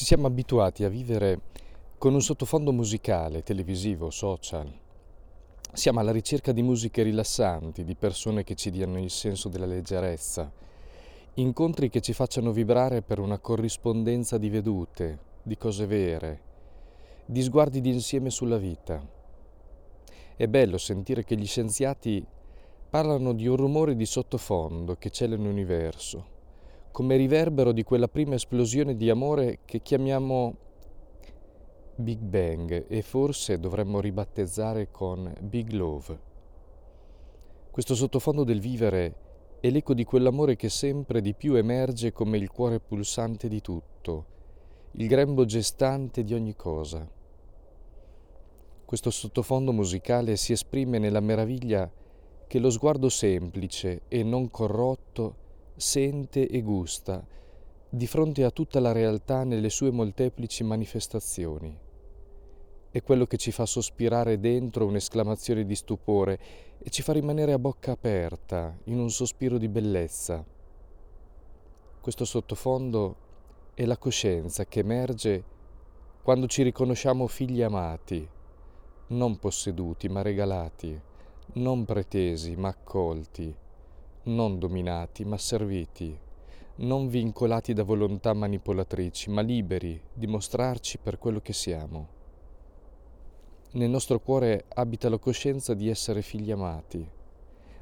Ci siamo abituati a vivere con un sottofondo musicale, televisivo, social. Siamo alla ricerca di musiche rilassanti, di persone che ci diano il senso della leggerezza, incontri che ci facciano vibrare per una corrispondenza di vedute, di cose vere, di sguardi d'insieme sulla vita. È bello sentire che gli scienziati parlano di un rumore di sottofondo che c'è nell'universo come riverbero di quella prima esplosione di amore che chiamiamo Big Bang e forse dovremmo ribattezzare con Big Love. Questo sottofondo del vivere è l'eco di quell'amore che sempre di più emerge come il cuore pulsante di tutto, il grembo gestante di ogni cosa. Questo sottofondo musicale si esprime nella meraviglia che lo sguardo semplice e non corrotto sente e gusta di fronte a tutta la realtà nelle sue molteplici manifestazioni. È quello che ci fa sospirare dentro un'esclamazione di stupore e ci fa rimanere a bocca aperta in un sospiro di bellezza. Questo sottofondo è la coscienza che emerge quando ci riconosciamo figli amati, non posseduti ma regalati, non pretesi ma accolti non dominati, ma serviti, non vincolati da volontà manipolatrici, ma liberi di mostrarci per quello che siamo. Nel nostro cuore abita la coscienza di essere figli amati,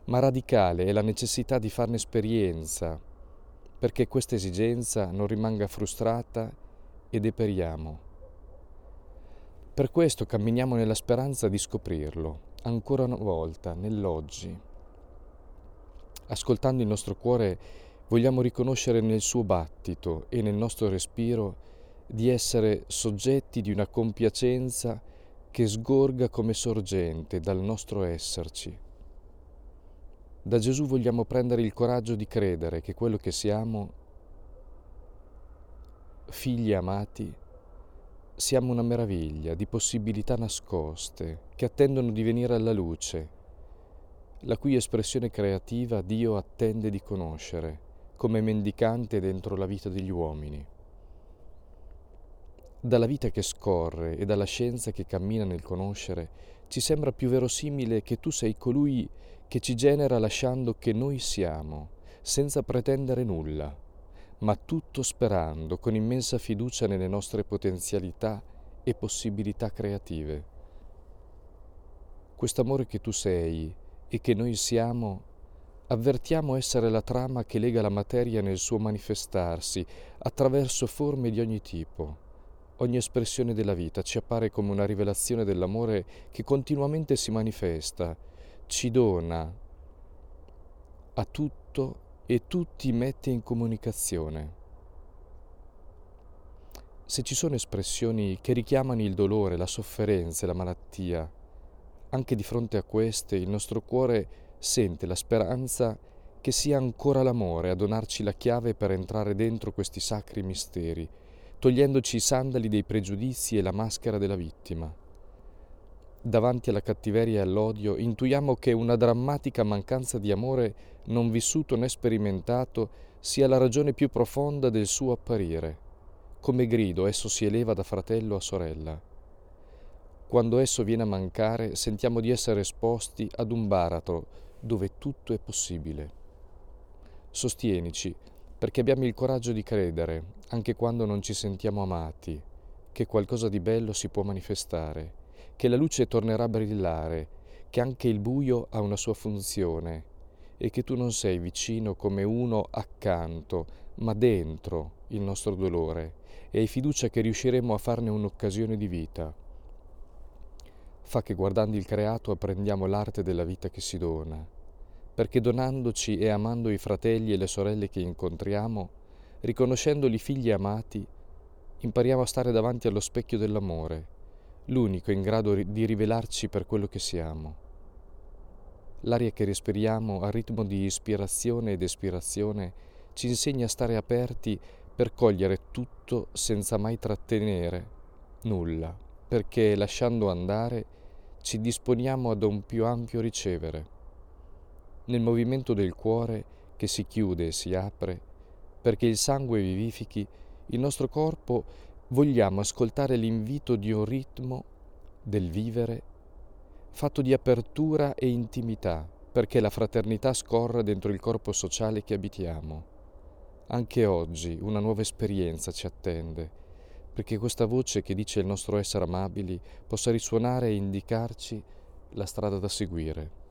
ma radicale è la necessità di farne esperienza, perché questa esigenza non rimanga frustrata e deperiamo. Per questo camminiamo nella speranza di scoprirlo, ancora una volta, nell'oggi Ascoltando il nostro cuore vogliamo riconoscere nel suo battito e nel nostro respiro di essere soggetti di una compiacenza che sgorga come sorgente dal nostro esserci. Da Gesù vogliamo prendere il coraggio di credere che quello che siamo, figli amati, siamo una meraviglia di possibilità nascoste che attendono di venire alla luce la cui espressione creativa Dio attende di conoscere, come mendicante dentro la vita degli uomini. Dalla vita che scorre e dalla scienza che cammina nel conoscere, ci sembra più verosimile che tu sei colui che ci genera lasciando che noi siamo, senza pretendere nulla, ma tutto sperando con immensa fiducia nelle nostre potenzialità e possibilità creative. Quest'amore che tu sei, e che noi siamo, avvertiamo essere la trama che lega la materia nel suo manifestarsi attraverso forme di ogni tipo. Ogni espressione della vita ci appare come una rivelazione dell'amore che continuamente si manifesta, ci dona a tutto e tutti mette in comunicazione. Se ci sono espressioni che richiamano il dolore, la sofferenza e la malattia, anche di fronte a queste il nostro cuore sente la speranza che sia ancora l'amore a donarci la chiave per entrare dentro questi sacri misteri, togliendoci i sandali dei pregiudizi e la maschera della vittima. Davanti alla cattiveria e all'odio intuiamo che una drammatica mancanza di amore non vissuto né sperimentato sia la ragione più profonda del suo apparire. Come grido esso si eleva da fratello a sorella. Quando esso viene a mancare, sentiamo di essere esposti ad un baratro dove tutto è possibile. Sostienici, perché abbiamo il coraggio di credere, anche quando non ci sentiamo amati, che qualcosa di bello si può manifestare, che la luce tornerà a brillare, che anche il buio ha una sua funzione e che tu non sei vicino come uno accanto, ma dentro il nostro dolore e hai fiducia che riusciremo a farne un'occasione di vita fa che guardando il creato apprendiamo l'arte della vita che si dona, perché donandoci e amando i fratelli e le sorelle che incontriamo, riconoscendoli figli amati, impariamo a stare davanti allo specchio dell'amore, l'unico in grado di rivelarci per quello che siamo. L'aria che respiriamo a ritmo di ispirazione ed espirazione ci insegna a stare aperti per cogliere tutto senza mai trattenere nulla, perché lasciando andare ci disponiamo ad un più ampio ricevere. Nel movimento del cuore che si chiude e si apre, perché il sangue vivifichi, il nostro corpo vogliamo ascoltare l'invito di un ritmo del vivere fatto di apertura e intimità, perché la fraternità scorra dentro il corpo sociale che abitiamo. Anche oggi una nuova esperienza ci attende, perché questa voce che dice il nostro essere amabili possa risuonare e indicarci la strada da seguire.